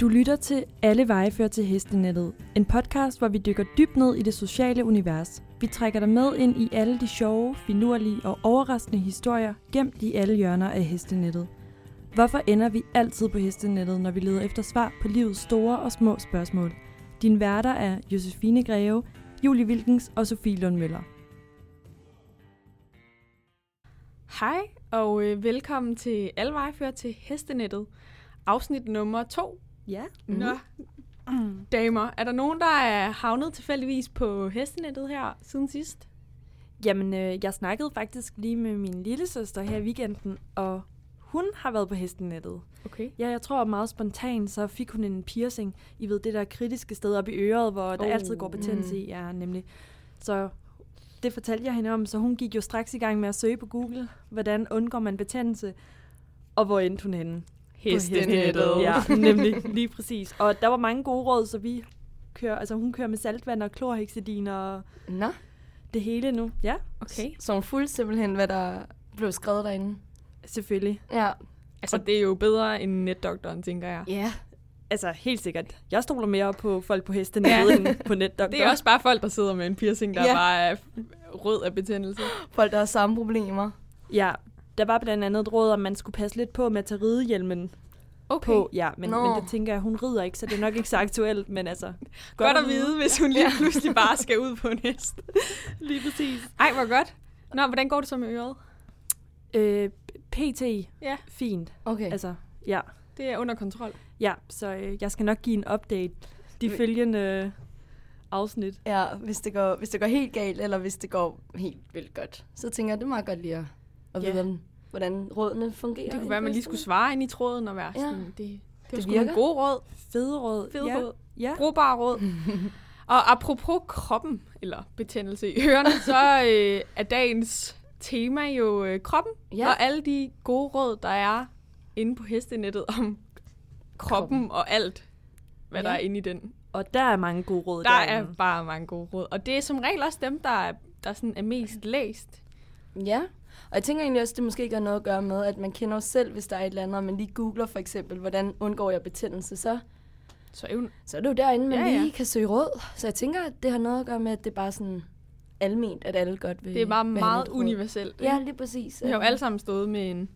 Du lytter til Alle veje fører til hestenettet. En podcast, hvor vi dykker dybt ned i det sociale univers. Vi trækker dig med ind i alle de sjove, finurlige og overraskende historier, gemt i alle hjørner af hestenettet. Hvorfor ender vi altid på hestenettet, når vi leder efter svar på livets store og små spørgsmål? Din værter er Josefine Greve, Julie Wilkens og Sofie Lund Møller. Hej og øh, velkommen til Alle veje fører til hestenettet. Afsnit nummer 2 Ja. Mm. Nå, damer, er der nogen, der er havnet tilfældigvis på hestenettet her siden sidst? Jamen, øh, jeg snakkede faktisk lige med min lille søster her i weekenden, og hun har været på hestenettet. Okay. Ja, jeg tror meget spontant, så fik hun en piercing. I ved, det der kritiske sted op i øret, hvor der Oh, altid går betændelse i, ja, nemlig. Så det fortalte jeg hende om, så hun gik jo straks i gang med at søge på Google, hvordan undgår man betændelse, og hvor endte hun henne? På Ja, nemlig, lige præcis. Og der var mange gode råd, så vi kører, altså hun kører med saltvand og klorhexidin og Nå, det hele nu. Ja, Okay. så hun fulgte simpelthen, hvad der blev skrevet derinde. selvfølgelig. Ja. Altså, det er jo bedre end netdoktoren, tænker jeg. Ja. Altså, helt sikkert. Jeg stoler mere på folk på hestenettet end på netdoktor. Det er også bare folk, der sidder med en piercing, der Ja. ja. bare er rød af betændelse. Folk, der har samme problemer. Ja, der var blandt andet et råd, om man skulle passe lidt på med at tage ridehjelmen Okay. på. Ja, men, Nå. men det tænker jeg, hun rider ikke, så det er nok ikke så aktuelt, men altså... Godt at vide, hvis hun lige pludselig bare skal ud på en hest. Lige præcis. Ej, hvor godt. Nå, hvordan går det så med øret? Øh, PT, Ja, fint. Okay. Altså, ja. det er under kontrol. Ja, så øh, jeg skal nok give en update de Vi- følgende øh, afsnit. Ja, hvis det, går, hvis det går helt galt, eller hvis det går helt vildt godt, så tænker jeg, det er meget godt lige at, at Ja. vide, om, hvordan rådene fungerer. Det kunne være, at man lige skulle svare ind i tråden og være Ja. sådan, det, det var Det sgu gode råd. Fede råd. Fede ja. råd. Ja. Brugbare råd. og apropos kroppen, eller betændelse i ørerne, så øh, er dagens tema jo øh, kroppen. Ja. Og alle de gode råd, der er inde på hestenettet om kroppen, Kroppen. og alt, hvad Ja. der er inde i den. Og der er mange gode råd Der er derinde. bare mange gode råd. Og det er som regel også dem, der er, der sådan er mest læst. Ja, og jeg tænker egentlig også, at det måske ikke har noget at gøre med, at man kender jo selv, hvis der er et eller andet, og man lige googler for eksempel, hvordan undgår jeg betændelse, så, Så er jo, så er det jo derinde, man Ja, ja, lige kan søge råd. Så jeg tænker, at det har noget at gøre med, at det er bare sådan alment, at alle godt vil det er bare meget universelt. Ja, lige præcis. Vi har jo alle sammen stået med en,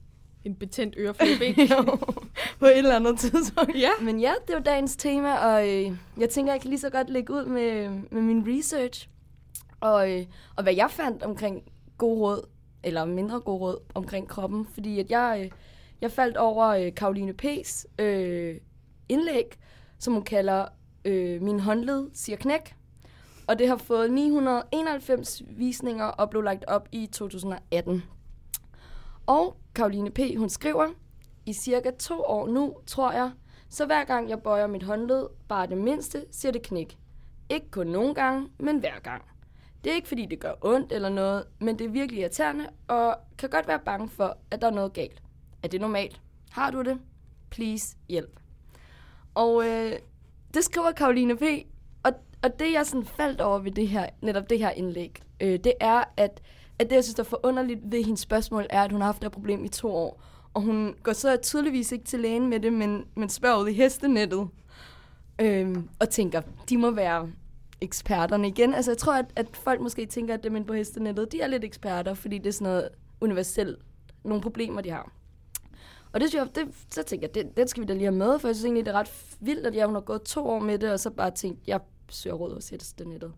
en betændt øreflip, på et eller andet tidspunkt. ja. Men ja, det er jo dagens tema, og øh, jeg tænker, jeg kan lige så godt lægge ud med, med min research, og, øh, og hvad jeg fandt omkring gode råd, eller mindre god råd omkring kroppen, fordi at jeg, øh, jeg faldt over øh, Karoline P's øh, indlæg, som hun kalder øh, Min håndled siger knæk, og det har fået 991 visninger og blev lagt op i 2018. Og Karoline P., hun skriver, i cirka to år nu, tror jeg, så hver gang jeg bøjer mit håndled, bare det mindste, siger det knæk. Ikke kun nogle gange, men hver gang. Det er ikke fordi, det gør ondt eller noget, men det er virkelig irriterende, og kan godt være bange for, at der er noget galt. Er det normalt? Har du det? Please, hjælp. Og øh, det skriver Karoline P., og, og det jeg sådan faldt over ved det her, netop det her indlæg, øh, det er, at, at det jeg synes er forunderligt ved hendes spørgsmål, er, at hun har haft det her problem i to år. Og hun går så tydeligvis ikke til lægen med det, men, men spørger ud i hestenettet. Øh, og tænker, de må være eksperterne igen. Altså jeg tror, at, at folk måske tænker, at dem inde på hestenettet, de er lidt eksperter, fordi det er sådan noget universelt, nogle problemer, de har. Og det synes jeg, det, så tænker jeg, det, det skal vi da lige have med, for jeg synes egentlig, det er ret vildt, at jeg hun har gået to år med det, og så bare tænkt, jeg søger råd hos hestenettet.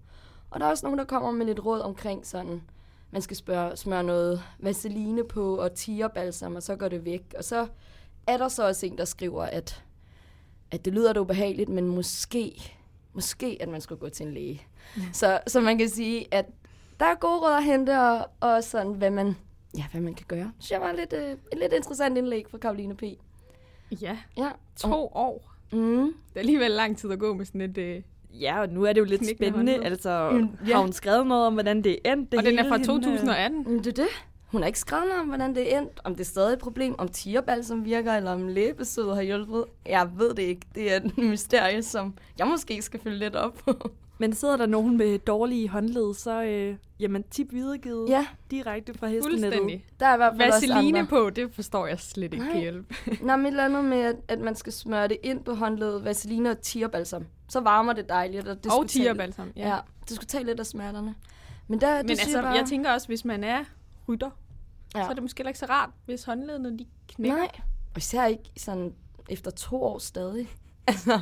Og der er også nogen, der kommer med lidt råd omkring sådan, man skal spørge, smøre noget vaseline på og tigerbalsam, og så går det væk. Og så er der så også en, der skriver, at, at det lyder da ubehageligt, men måske, måske at man skulle gå til en læge. Ja. Så, så man kan sige, at der er gode råd at hente, og, og sådan, hvad man, ja, hvad man kan gøre. Så jeg var lidt, øh, et lidt interessant indlæg fra Karoline P. Ja, Ja. to år. Mm. Det er alligevel lang tid at gå med sådan et... Øh, Ja, og nu er det jo lidt spændende. Altså, Mm, ja. har hun skrevet noget om, hvordan det er endt? Det og den er hele, fra hende, øh, 2018. Men det er det. Hun har ikke skrevet om, hvordan det er endt. Om det er stadig et problem. Om tigerbalsam virker, eller om læbesød har hjulpet. Jeg ved det ikke. Det er et mysterie, som jeg måske skal følge lidt op på. Men sidder der nogen med dårlige håndled, så øh, jamen, tip videregivet Ja, direkte fra hestenettet. Fuldstændig. der er i hvert fald også Vaseline andre. på, det forstår jeg slet ikke Nej. kan hjælpe. Nå, men et eller andet med, at, at man skal smøre det ind på håndledet, vaseline og tierbalsam. Så varmer det dejligt. Og, det og tierbalsam, ja. Ja. det skulle tage lidt af smerterne. Men der, Men altså, bare, jeg tænker også, hvis man er rytter, ja. så er det måske ikke så rart, hvis håndledene de knækker. Nej, og især ikke sådan efter to år stadig. Altså,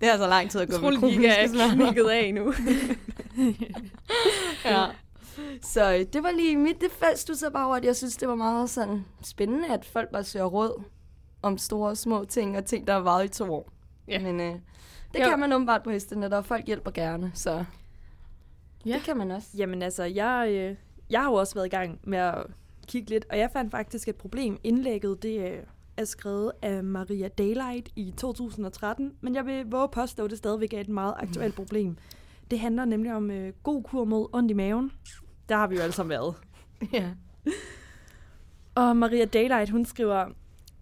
det er altså lang tid at Jeg gå tror, de ikke er knækket af endnu. ja. Så øh, det var lige mit, det faldt du så bare over, at jeg synes, det var meget sådan spændende, at folk bare søger råd om store og små ting, og ting, der har varet i to år. Ja. Men øh, det Jo. kan man åbenbart på hestenet, og folk hjælper gerne, så Ja. ja. det kan man også. Jamen altså, jeg, øh, jeg har jo også været i gang med at kigge lidt, og jeg fandt faktisk et problem. Indlægget, det øh, er skrevet af Maria Daylight i 2013, men jeg vil våge påstå, at det stadigvæk er et meget aktuelt problem. Det handler nemlig om øh, god kur mod ondt i maven. Der har vi jo alle sammen været. Ja. Og Maria Daylight, hun skriver,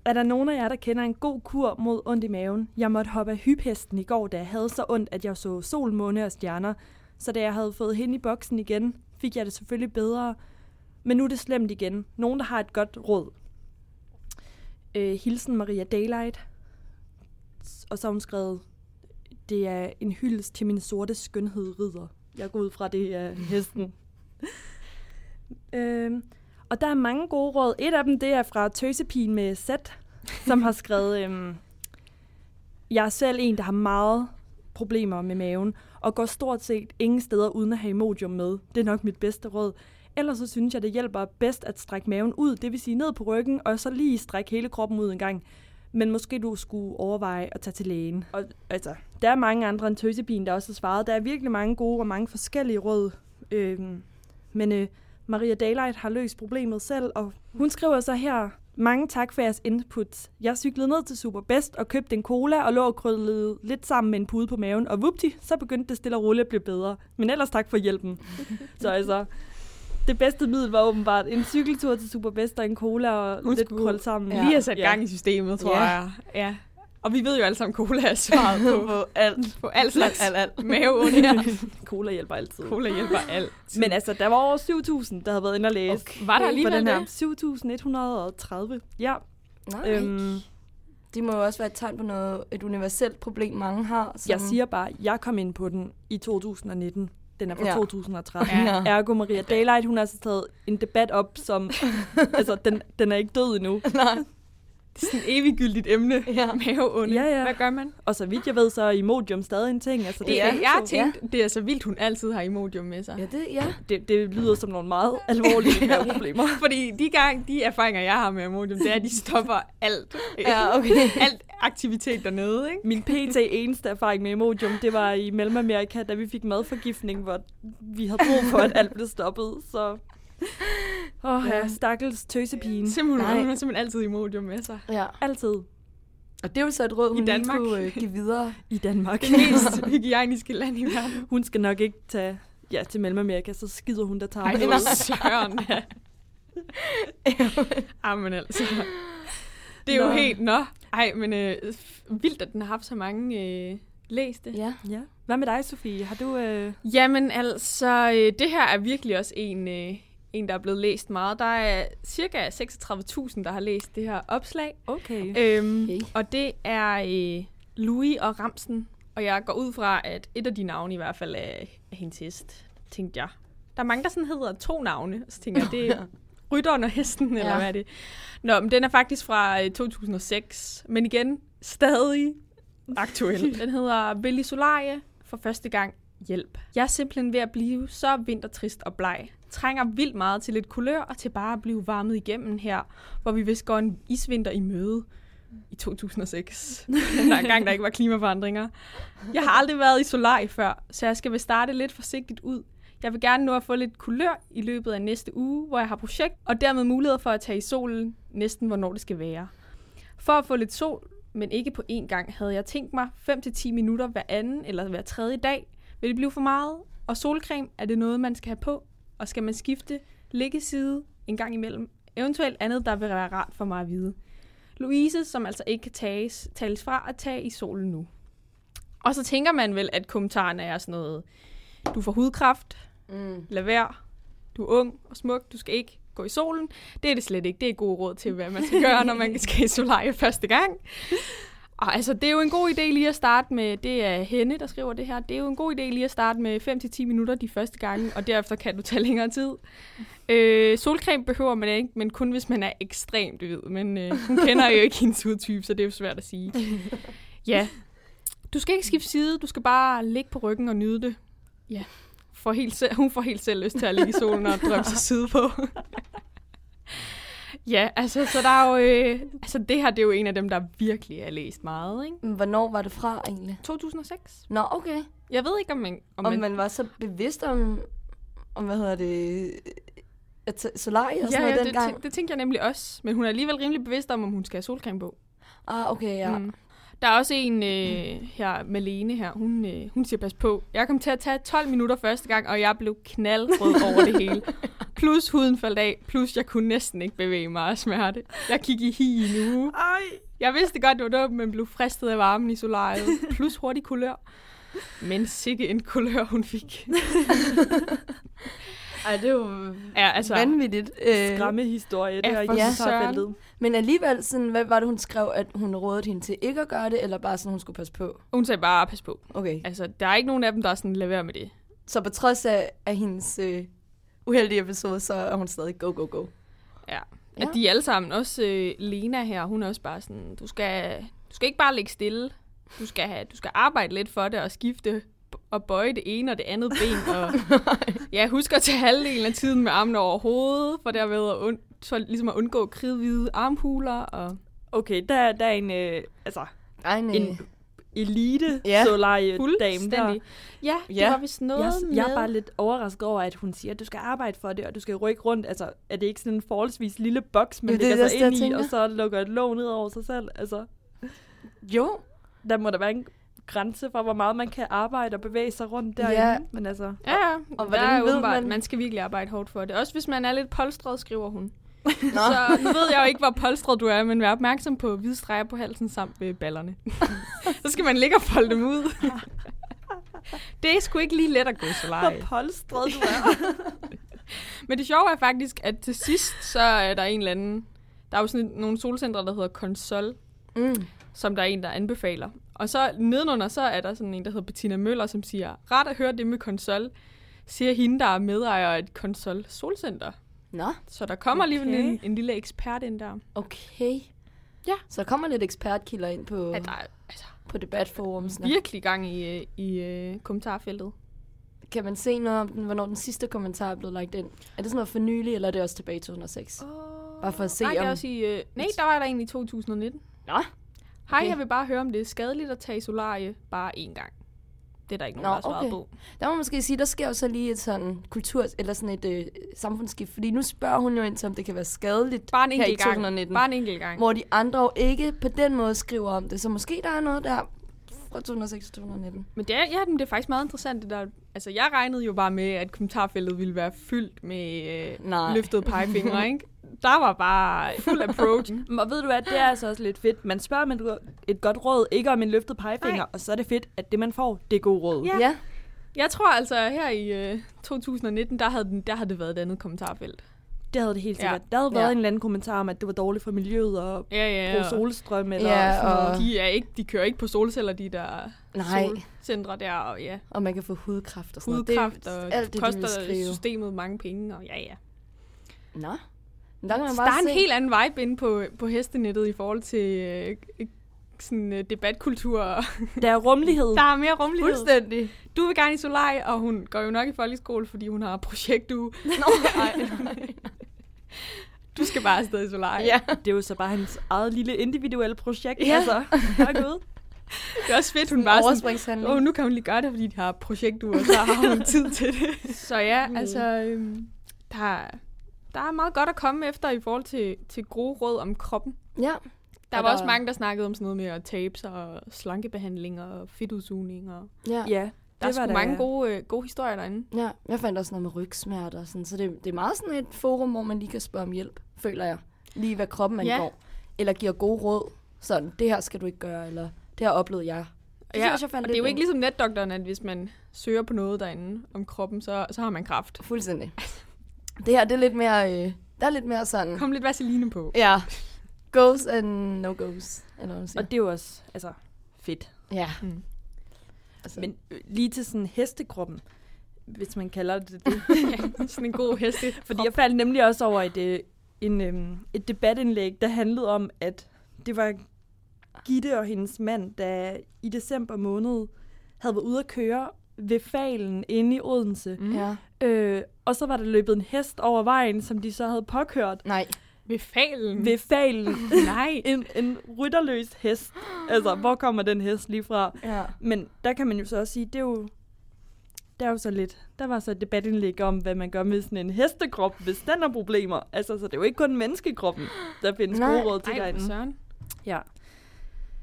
er der nogen af jer, der kender en god kur mod ondt i maven? Jeg måtte hoppe af hyphesten i går, da jeg havde så ondt, at jeg så sol, måne og stjerner. Så da jeg havde fået hende i boksen igen, fik jeg det selvfølgelig bedre. Men nu er det slemt igen. Nogen, der har et godt råd. Øh, hilsen Maria Daylight. Og så har hun skrevet, det er en hyldest til min sorte skønhed ridder. Jeg går ud fra, det er hesten. øhm, og der er mange gode råd. Et af dem, det er fra Tøsepin med Z, som har skrevet, øhm, jeg er selv en, der har meget problemer med maven, og går stort set ingen steder uden at have Imodium med. Det er nok mit bedste råd. Ellers så synes jeg, det hjælper bedst at strække maven ud, det vil sige ned på ryggen, og så lige strække hele kroppen ud en gang. Men måske du skulle overveje at tage til lægen. Og altså, der er mange andre end Tøsepin, der også har svaret. Der er virkelig mange gode og mange forskellige råd. Øhm, men øh, Maria Daylight har løst problemet selv, og hun skriver så her, mange tak for jeres input. Jeg cyklede ned til Superbest og købte en cola og lå og krøllede lidt sammen med en pude på maven, og vupti, så begyndte det stille og roligt at blive bedre. Men ellers tak for hjælpen. så altså, det bedste middel var åbenbart en cykeltur til Superbest og en cola og Hun lidt krølle sammen. Ja. Lige har sat gang i systemet, tror Ja. jeg. Ja. Og vi ved jo alle sammen, at cola er svaret på, på alt. på alt slags Alt, alt. maveonde. Ja. Cola hjælper altid. Cola hjælper alt. Men altså, der var over 7.000, der havde været inde og læse. Okay. Var der alligevel den her det? 7.130. Ja. Nej. Øhm, Det må jo også være et tegn på noget, et universelt problem, mange har. Som... jeg siger bare, jeg kom ind på den i 2019. Den er fra Ja. ja. 2013. Ja. Ergo Maria Daylight, hun har altså taget en debat op, som... altså, den, den er ikke død endnu. Nej. Det er sådan et eviggyldigt emne. Ja. Maveonde. Ja, ja. Hvad gør man? Og så vidt jeg ved, så er Imodium stadig en ting. Altså, det, Det, er jeg tænkt, det er så vildt, hun altid har Imodium med sig. Ja, det, ja. det, det lyder som nogle meget alvorlige maveproblemer. Fordi de, gang, de erfaringer, jeg har med Imodium, det er, at de stopper alt. Ja, okay. alt aktivitet dernede, ikke? Min pt. eneste erfaring med Imodium, det var i Mellemamerika, da vi fik madforgiftning, hvor vi havde brug for, at alt blev stoppet. Så... Åh, oh, ja. stakkels tøsepigen. Simpelthen, Nej. hun har simpelthen altid Imodium med sig. ja. Altid Og det er jo så et råd, hun I lige Danmark. kunne øh, give videre. i Danmark. Det mest hygiejniske land i verden. Hun skal nok ikke tage ja, til Mellemamerika, så skider hun der tager. Ej, det var søren, ja. Jamen altså. Det er jo Nå. helt, nå. Ej, men øh, vildt, at den har haft så mange øh, læste. Ja. Ja. Hvad med dig, Sofie? Har du... Øh... Jamen altså, øh, det her er virkelig også en, øh, en, der er blevet læst meget. Der er cirka 36.000, der har læst det her opslag. Okay. Øhm, Okay. Og det er øh, Louis og Ramsen. Og jeg går ud fra, at et af de navne i hvert fald er, er hendes hest, tænkte jeg. Der er mange, der sådan hedder to navne. Så tænker jeg, det er rytteren og hesten, eller Ja. hvad er det? Nå, men den er faktisk fra øh, 2006. Men igen, stadig aktuel. Den hedder Billy Solarie for første gang hjælp. Jeg er simpelthen ved at blive så vintertrist og bleg. Trænger vildt meget til lidt kulør og til bare at blive varmet igennem her, hvor vi vist går en isvinter i møde i 2006. Den gang, der ikke var klimaforandringer. Jeg har aldrig været i Solari før, så jeg skal vil starte lidt forsigtigt ud. Jeg vil gerne nå at få lidt kulør i løbet af næste uge, hvor jeg har projekt, og dermed mulighed for at tage i solen næsten, hvornår det skal være. For at få lidt sol, men ikke på én gang, havde jeg tænkt mig 5-10 minutter hver anden eller hver tredje dag. Vil det blive for meget? Og solcreme, er det noget, man skal have på? Og skal man skifte liggeside en gang imellem? Eventuelt andet, der vil være rart for mig at vide. Louise, som altså ikke kan tages, tales fra at tage i solen nu. Og så tænker man vel, at kommentarerne er sådan noget, du får hudkræft, Mm. lad være, du er ung og smuk, du skal ikke gå i solen. Det er det slet ikke. Det er god råd til, hvad man skal gøre, når man skal i solarie første gang. Og altså, det er jo en god idé lige at starte med, det er Henne, der skriver det her, det er jo en god idé lige at starte med 5-10 minutter de første gange, og derefter kan du tage længere tid. Øh, solcreme behøver man ikke, men kun hvis man er ekstremt hvid. Men øh, hun kender jo ikke hendes hudtype, så det er jo svært at sige. Ja, du skal ikke skifte side, du skal bare ligge på ryggen og nyde det. Ja, får helt selv, hun får helt selv lyst til at ligge i solen og drømme sig side på ja, altså, så der er jo... Øh, altså, det her, det er jo en af dem, der virkelig er læst meget, ikke? Hvornår var det fra egentlig? 2006. Nå, okay. Jeg ved ikke, om man... Om Om man, man var så bevidst om, om hvad hedder det, at solarie og sådan ja, noget ja, det, dengang? tæ- det tænkte jeg nemlig også. Men hun er alligevel rimelig bevidst om, om hun skal have solcreme på. Ah, okay, ja. Mm. Der er også en øh, her, Malene her, hun, øh, hun siger pas på. Jeg kom til at tage 12 minutter første gang, og jeg blev knaldrød over det hele. Plus huden faldt af, plus jeg kunne næsten ikke bevæge mig af smerte. Jeg gik i hi i en uge. Ej. Jeg vidste godt, det var dumt, men blev fristet af varmen i solariet. Plus hurtig kulør. Men sikke en kulør, hun fik. Ej, det er jo Ja, altså, vanvittigt. Øh, Skræmme historie, det Ja, er i for kommentarfeltet. men alligevel, sådan, hvad var det, hun skrev, at hun rådede hende til ikke at gøre det, eller bare sådan, hun skulle passe på? hun sagde bare, pas på. Okay. Altså, der er ikke nogen af dem, der er sådan, lad være med det. Så på trods af, af hendes øh, uheldige episode, så er hun stadig go, go, go. Ja. Ja. At de alle sammen, også øh, Lena her, hun er også bare sådan, du skal, du skal ikke bare ligge stille. Du skal, have, du skal arbejde lidt for det og skifte og bøje det ene og det andet ben. Og, ja, husk at tage halvdelen af tiden med armene over hovedet, for derved at, und, så ligesom at undgå kridhvide armhuler. Og Okay, der, der er en, øh, altså, Ej, nej. en elite Ja. solarie dame der. Ja, det Ja. var vist noget Jeg, med... jeg er bare lidt overrasket over, at hun siger, at du skal arbejde for det, og du skal rykke rundt. Altså, er det ikke sådan en forholdsvis lille boks, man Jo, det er lægger sig ind i, tænker. og så lukker et låg ned over sig selv? Altså, Jo. der må der være en grænse for, hvor meget man kan arbejde og bevæge sig rundt derinde. Ja. Men altså, Ja, ja. Og Og hvordan der er ved man- man... skal virkelig arbejde hårdt for det. Også hvis man er lidt polstret, skriver hun. Nå. Så nu ved jeg jo ikke, hvor polstret du er, men vær opmærksom på hvide streger på halsen samt ved ballerne. så skal man ligge og folde dem ud. det er sgu ikke lige let at gå så hvor lege. polstret du er. Men det sjove er faktisk, at til sidst, så er der en eller anden... Der er jo sådan nogle solcentre, der hedder Consol, Mm. Som der er en, der anbefaler. Og så nedenunder, så er der sådan en, der hedder Bettina Møller, som siger, ret at høre det med Consol, siger hende, der er medejer af et Consol solcenter. Nå, Så der kommer okay. alligevel en, en lille ekspert ind der. okay. Ja. Så der kommer lidt ekspertkilder ind på, At der er altså, på debatforumsene. virkelig gang i, øh, i øh, kommentarfeltet. Kan man se noget om den, hvornår den sidste kommentar er blevet lagt ind? Er det sådan noget for nylig, eller er det også tilbage i 2006? Oh. Bare for at se, Nej, om- også i, øh, nej, der var der en i 2019. Nå. Hej, Okay. jeg vil bare høre, om det er skadeligt at tage solarie bare én gang. Det er der ikke nogen, Nå, der har okay. på. Der må man måske sige, der sker jo så lige et sådan kultur, eller sådan et øh, samfundsskift, fordi nu spørger hun jo ind til, om det kan være skadeligt Bare en her i enkelt gang. 2019. Bare en enkelt gang. Hvor de andre jo ikke på den måde skriver om det. Så måske der er noget der 2006 til 2019. Men det er, ja, men det er faktisk meget interessant, det der. Altså, jeg regnede jo bare med, at kommentarfeltet ville være fyldt med øh, Nej. løftede pegefingre, ikke? Der var bare fuld approach. Og ved du hvad, det er altså også lidt fedt. Man spørger om et, godt råd, ikke om en løftet pegefinger, Nej. og så er det fedt, at det man får, det er god råd. Ja. Ja. Jeg tror altså, her i øh, 2019, der havde, den, der havde det været et andet kommentarfelt. Det havde det helt Ja. sikkert. Der havde været Ja. en eller anden kommentar om, at det var dårligt for miljøet og Ja, ja, bruge ja. solstrøm eller Ja, sådan noget. og- De, er ikke, de kører ikke på solceller, de der Nej. solcentre der, og ja, Og man kan få hudkræft og sådan hudkræft, noget. og Det er alt det, de koster skrive. systemet mange penge, og ja, ja. Nå. Men der kan man bare der er en se. helt anden vibe inde på, på hestenettet i forhold til øh, sådan øh, debatkultur. Der er rummelighed. Der er mere rummelighed. Fuldstændig. Du vil gerne i Solaj, og hun går jo nok i folkeskole, fordi hun har projekt du. Nå, nej. Du skal bare afsted i Solaj. ja. Det er jo så bare hans eget lille individuelle projekt. Ja. Altså, herregud. Det er også fedt, hun bare sådan, åh, nu kan hun lige gøre det, fordi de har projekt du, og så har hun tid til det. Så ja, Mm. altså, øhm, der, der er meget godt at komme efter i forhold til, til gode råd om kroppen. Ja. Der Og var der- også mange, der snakkede om sådan noget med at tabe sig, og slankebehandling, og fedtudsugning, og Ja. Ja, der er sgu mange gode, øh, gode historier derinde. ja. Jeg fandt også noget med rygsmerter og sådan, så det, det er meget sådan et forum, hvor man lige kan spørge om hjælp, føler jeg. Lige hvad kroppen Ja. angår. Eller giver gode råd. Sådan, det her skal du ikke gøre, eller det her oplevede jeg. Det synes jeg fandt og det er jo ikke ligesom netdoktoren, at hvis man søger på noget derinde om kroppen, så, så har man kraft. Fuldstændig. Det her, det er lidt mere, øh, der er lidt mere sådan, Kom lidt vaseline på. ja, goes and no goes, eller hvad man siger. Og det er jo også altså, fedt. ja, Mm. Altså, Men øh, lige til sådan hestekroppen, hvis man kalder det det. ja, sådan en god heste. Fordi jeg faldt nemlig også over et, øh, en, øhm, et debatindlæg, der handlede om, at det var Gitte og hendes mand, der i december måned havde været ude at køre ved falen inde i Odense. Mm. ja. Øh, og så var der løbet en hest over vejen, som de så havde påkørt Nej, Ved falen. ved falen. Nej. en, en rytterløs hest. Altså, hvor kommer den hest lige fra? ja. Men der kan man jo så også sige, det er jo, der er jo så lidt, der var så et debatindlæg om, hvad man gør med sådan en hestekrop, hvis den har problemer. Altså, så det er jo ikke kun menneskekroppen, der findes Nej. gode råd til derinde. søren. Ja.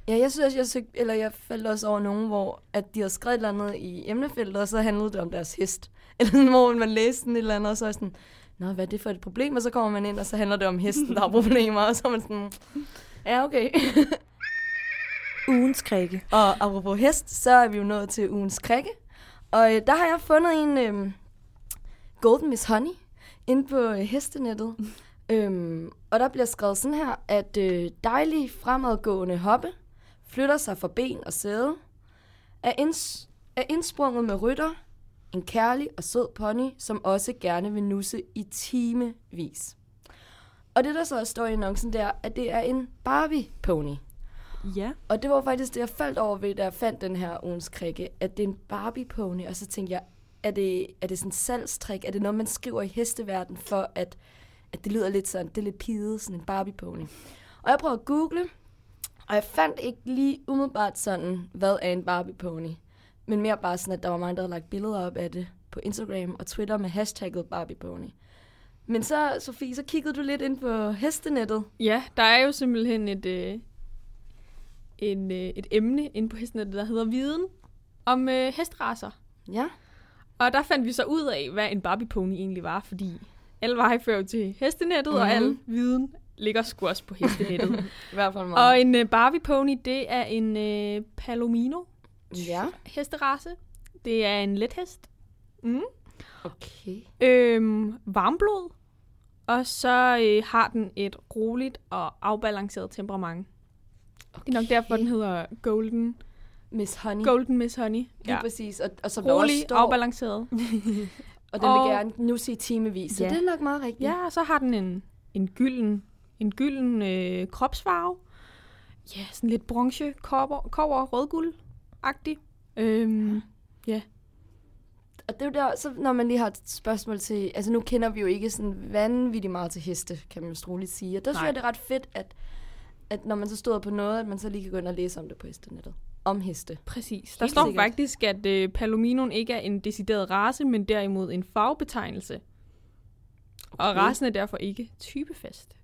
Ja, jeg synes også, jeg, søg, eller jeg faldt også over nogen, hvor at de havde skrevet et eller andet i emnefeltet, og så handlede det om deres hest. Eller sådan, hvor man læste sådan et eller andet, og så er sådan, Nå, hvad er det for et problem? Og så kommer man ind, og så handler det om hesten, der har problemer, og så er man sådan, ja, okay. Ugens krikke. Og apropos hest, så er vi jo nået til ugens krikke. Og øh, der har jeg fundet en øh, Golden Miss Honey inde på øh, hestenettet. øhm, og der bliver skrevet sådan her, at øh, dejlig fremadgående hoppe flytter sig fra ben og sæde, er, inds- er indsprunget med rytter, en kærlig og sød pony, som også gerne vil nusse i timevis. Og det, der så står i annoncen, det er, at det er en Barbie-pony. Ja. Og det var faktisk det, jeg faldt over ved, da jeg fandt den her ugens krikke, at det er en Barbie-pony. Og så tænkte jeg, er det, er det sådan en salgstrik? Er det noget, man skriver i hesteverden for, at, at det lyder lidt sådan, det er lidt pidet, sådan en Barbie-pony. Og jeg prøvede at google, og jeg fandt ikke lige umiddelbart sådan, hvad er en Barbie-pony? Men mere bare sådan, at der var mange, der havde lagt billeder op af det på Instagram og Twitter med hashtagget Barbie-pony. Men så, Sofie, så kiggede du lidt ind på hestenettet. Ja, der er jo simpelthen et, øh, en, øh, et emne inde på hestenettet, der hedder viden om øh, hestraser. Ja. Og der fandt vi så ud af, hvad en Barbie pony egentlig var, fordi alle veje fører jo til hestenettet, mm-hmm. og Mhm. al viden ligger sgu også på hestenettet. I hvert fald meget. og en øh, Barbie pony, det er en øh, Palomino Ja. hesterace. Det er en lethest. Mm. Okay. Øhm, varmblod. Og så øh, har den et roligt og afbalanceret temperament. okay. Det er nok derfor, den hedder Golden, Miss Honey. Golden Miss Honey. Lige Ja. præcis. Og, og som der også Rolig, står, afbalanceret. og den vil og- gerne nu se timevis. Så Ja. det er nok meget rigtigt. Ja, og så har den en, en gylden, en gylden øh, kropsfarve. Ja, sådan lidt bronze, kover, kover rødguld-agtig. Øhm, Og det er jo der, så når man lige har et spørgsmål til... Altså nu kender vi jo ikke sådan vanvittigt meget til heste, kan man jo roligt sige. Og der synes Nej. jeg, det er ret fedt, at, at når man så støder på noget, at man så lige kan gå ind og læse om det på hestenettet. Om heste. præcis. Der Helt står sikkert. faktisk, at øh, Palominoen ikke er en decideret race, men derimod en fagbetegnelse. Okay. Og racen er derfor ikke typefast.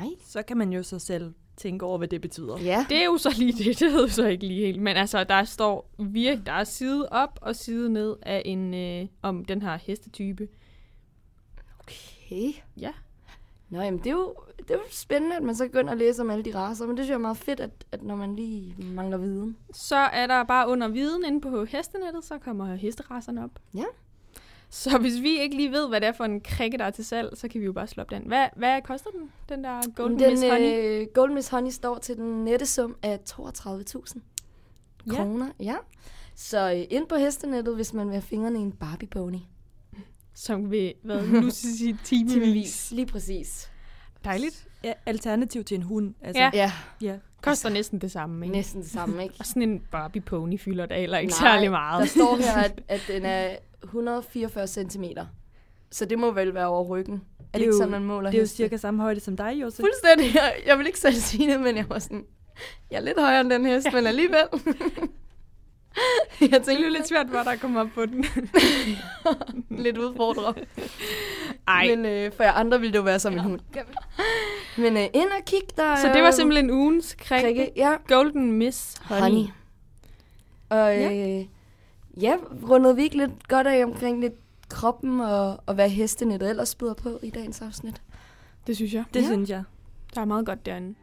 Nej. Så kan man jo så selv tænke over, hvad det betyder. Ja. Det er jo så lige det, det ved jeg så ikke lige helt. Men altså, der står virkelig, der er side op og side ned af en, øh, om den her hestetype. Okay. Ja. Nå, jamen det er, jo, det er jo spændende, at man så ind og læse om alle de racer. Men det synes jeg er meget fedt, at, at når man lige mangler viden. Så er der bare under viden inde på hestenettet, så kommer hesteracerne op. Ja. Så hvis vi ikke lige ved, hvad det er for en krikke, der er til salg, så kan vi jo bare slå op den. Hvad, hvad koster den, den der Golden den, Miss Honey? Øh, Golden Miss Honey står til den nette sum af 32.000 Ja. kroner. Ja. Så øh, ind på hestenettet, hvis man vil have fingrene i en Barbie pony. Som vil, hvad, nu sige timevis. Lige præcis. Dejligt. Ja, alternativ til en hund. Altså, Ja. Ja, ja. Koster næsten det samme, ikke? næsten det samme, ikke? Og sådan en Barbie pony fylder da heller ikke Nej, særlig meget. Der står her, at, at den er 144 cm. Så det må vel være over ryggen. Er det, er ikke sådan, man måler Det er jo heste? cirka samme højde som dig, Jose. Fuldstændig. Jeg, jeg vil ikke selv sige det, men jeg var sådan... Jeg er lidt højere end den hest, men alligevel. jeg Det er tænkte jo lidt svært for dig at komme op på den. lidt udfordret. Ej, Men øh, for jer andre ville det jo være som en hund. Men øh, ind og kig, der så det var simpelthen ugens krikke. krikke. Ja, Golden Miss Honey. honey. Og øh, ja, rundede vi ikke lidt godt af omkring lidt kroppen og, og hvad hestenettet ellers byder på i dagens afsnit. Det synes jeg. Det Ja. synes jeg. Der er meget godt derinde.